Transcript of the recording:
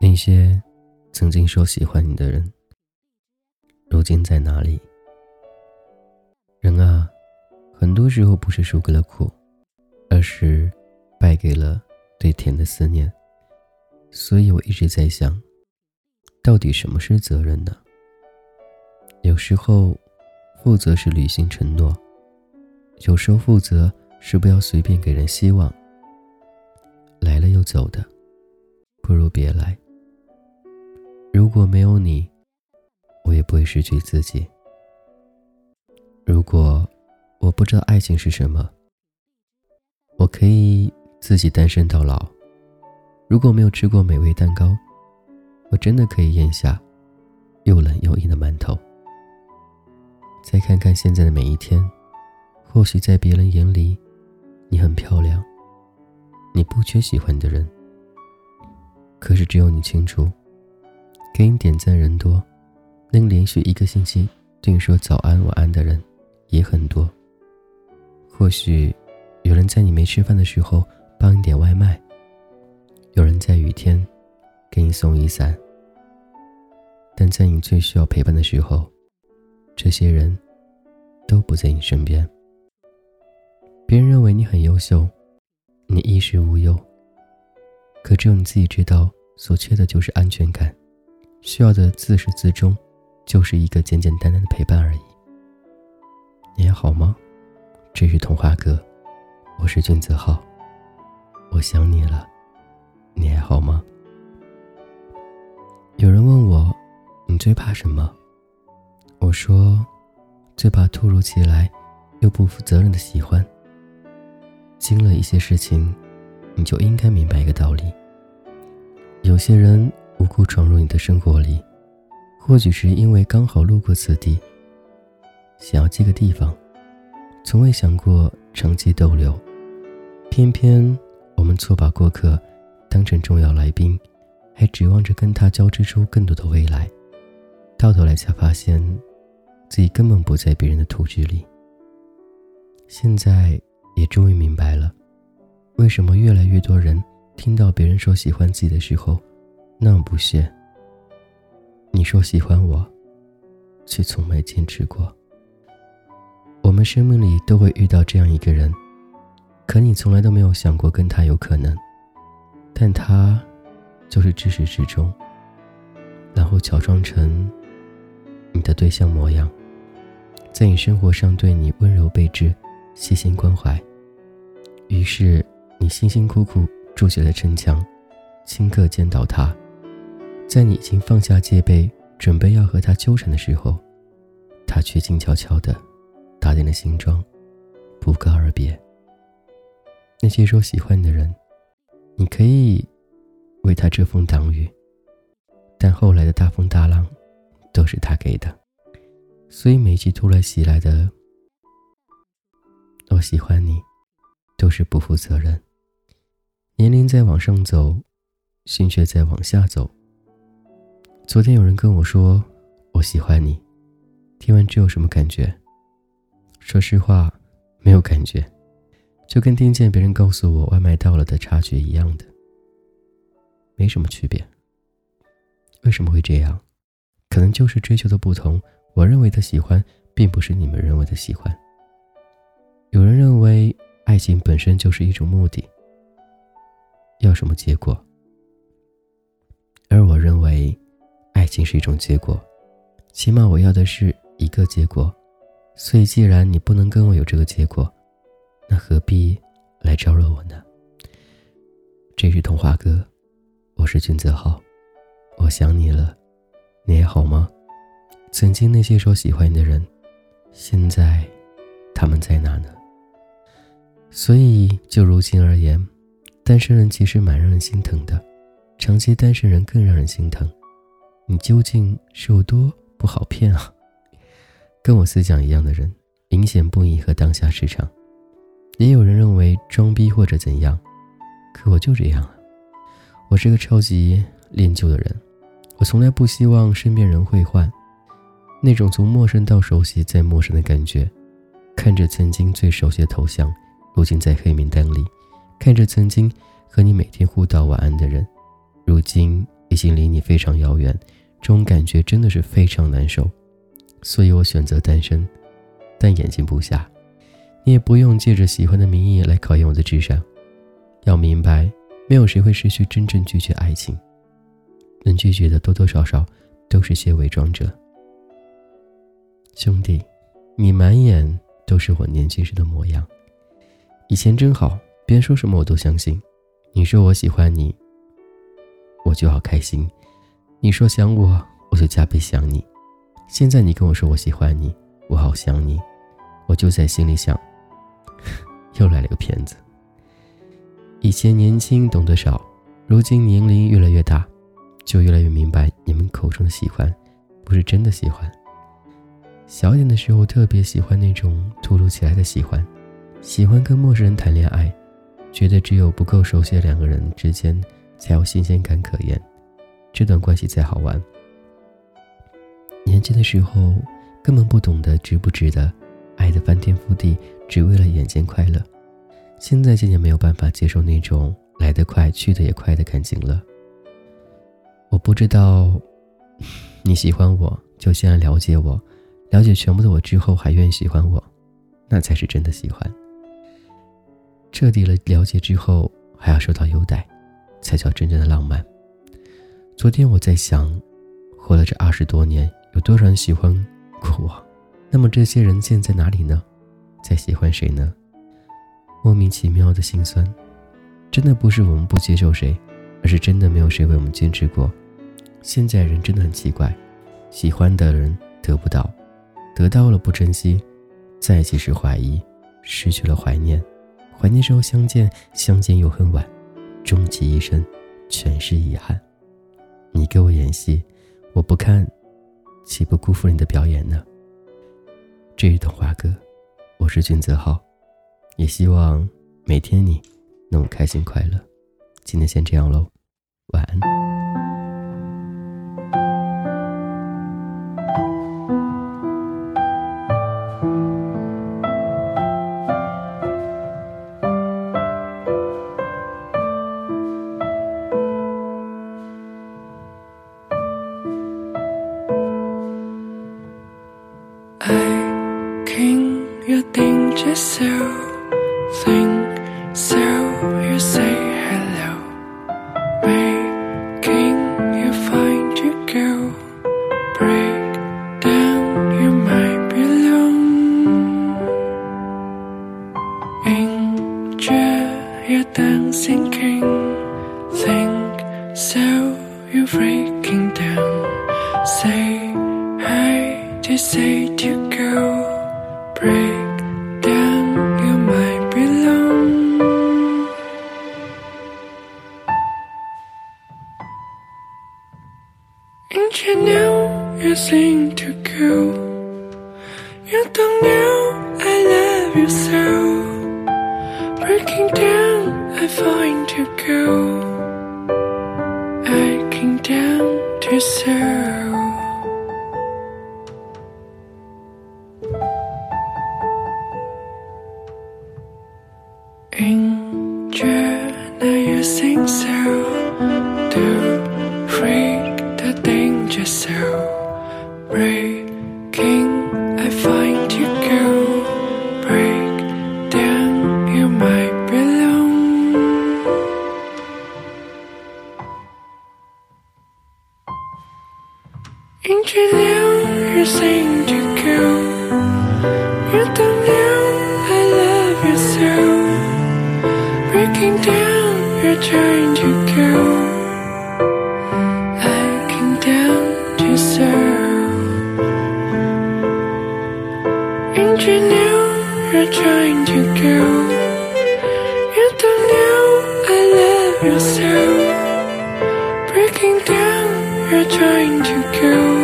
那些曾经说喜欢你的人，如今在哪里？人啊，很多时候不是输给了苦，而是败给了对甜的思念。所以我一直在想，到底什么是责任呢？有时候，负责是履行承诺；有时候，负责是不要随便给人希望。来了又走的，不如别来。如果没有你，我也不会失去自己。如果我不知道爱情是什么，我可以自己单身到老。如果没有吃过美味蛋糕，我真的可以咽下又冷又硬的馒头。再看看现在的每一天，或许在别人眼里，你很漂亮，你不缺喜欢的人。可是只有你清楚。给你点赞人多，能连续一个星期对你说早安晚安的人也很多。或许有人在你没吃饭的时候帮你点外卖，有人在雨天给你送雨伞，但在你最需要陪伴的时候，这些人都不在你身边。别人认为你很优秀，你衣食无忧，可只有你自己知道，所缺的就是安全感。需要的自始至终，就是一个简简单单的陪伴而已。你还好吗？这是童话哥，我是君子浩。我想你了，你还好吗？有人问我，你最怕什么？说，最怕突如其来又不负责任的喜欢。经了一些事情，你就应该明白一个道理：有些人。无故闯入你的生活里，或许是因为刚好路过此地，想要借个地方，从未想过长期逗留。偏偏我们错把过客当成重要来宾，还指望着跟他交织出更多的未来，到头来才发现自己根本不在别人的图纸里。现在也终于明白了，为什么越来越多人听到别人说喜欢自己的时候。那么不屑。你说喜欢我，却从没坚持过。我们生命里都会遇到这样一个人，可你从来都没有想过跟他有可能，但他就是至始至终，然后乔装成你的对象模样，在你生活上对你温柔备至、细心关怀。于是你辛辛苦苦筑起了城墙，顷刻见到他。在你已经放下戒备，准备要和他纠缠的时候，他却静悄悄地打点了行装，不告而别。那些说喜欢你的人，你可以为他遮风挡雨，但后来的大风大浪都是他给的。所以每一句突然袭来的“我喜欢你”，都是不负责任。年龄在往上走，心却在往下走。昨天有人跟我说我喜欢你，听完之后什么感觉？说实话，没有感觉，就跟听见别人告诉我外卖到了的差距一样的，没什么区别。为什么会这样？可能就是追求的不同。我认为的喜欢，并不是你们认为的喜欢。有人认为爱情本身就是一种目的，要什么结果？而我认为。爱情是一种结果，起码我要的是一个结果，所以既然你不能跟我有这个结果，那何必来招惹我呢？这是童话哥，我是君子浩，我想你了，你还好吗？曾经那些说喜欢你的人，现在他们在哪呢？所以就如今而言，单身人其实蛮让人心疼的，长期单身人更让人心疼。你究竟是有多不好骗啊？跟我思想一样的人，明显不迎合当下市场。也有人认为装逼或者怎样，可我就这样啊。我是个超级恋旧的人，我从来不希望身边人会换。那种从陌生到熟悉再陌生的感觉，看着曾经最熟悉的头像，如今在黑名单里；看着曾经和你每天互道晚安的人，如今已经离你非常遥远。这种感觉真的是非常难受，所以我选择单身，但眼睛不瞎。你也不用借着喜欢的名义来考验我的智商。要明白，没有谁会失去真正拒绝爱情，能拒绝的多多少少都是些伪装者。兄弟，你满眼都是我年轻时的模样，以前真好，别人说什么我都相信。你说我喜欢你，我就好开心。你说想我，我就加倍想你。现在你跟我说我喜欢你，我好想你，我就在心里想，又来了个骗子。以前年轻懂得少，如今年龄越来越大，就越来越明白你们口中的喜欢，不是真的喜欢。小点的时候特别喜欢那种突如其来的喜欢，喜欢跟陌生人谈恋爱，觉得只有不够熟悉的两个人之间才有新鲜感可言。这段关系才好玩，年轻的时候根本不懂得值不值得，爱的翻天覆地，只为了眼前快乐。现在渐渐没有办法接受那种来得快去得也快的感情了。我不知道你喜欢我，就先来了解我，了解全部的我之后还愿意喜欢我，那才是真的喜欢。彻底了了解之后还要受到优待，才叫真正的浪漫。昨天我在想，活了这二十多年，有多少人喜欢过我？那么这些人现在哪里呢？在喜欢谁呢？莫名其妙的心酸，真的不是我们不接受谁，而是真的没有谁为我们坚持过。现在人真的很奇怪，喜欢的人得不到，得到了不珍惜，在一起时怀疑，失去了怀念，怀念时候相见，相见又很晚，终其一生，全是遗憾。你给我演戏，我不看，岂不辜负你的表演呢？这一段话歌，我是君泽浩，也希望每天你能开心快乐。今天先这样喽，晚安。So. Think so you say hello. Making you find you go break down you might be alone. Your dancing king. Think so you breaking down. Say hi to say to go break down, you might be alone. And you know you seem to go. You don't know I love you so. Breaking down, I find you go. I to serve. Breaking down, you're trying to go. And you you're trying to go. You don't know I love you so. Breaking down, you're trying to go.